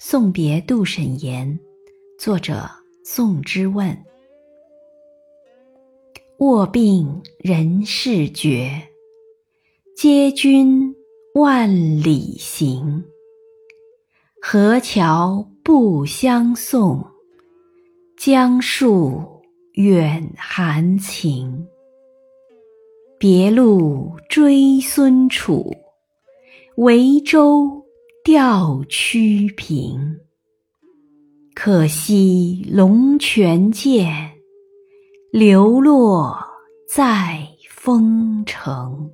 送别杜审言，作者宋之问。卧病人事绝，嗟君万里行。河桥不相送，江树远含情。别路追孙楚，为舟。钓曲平，可惜龙泉剑，流落在风城。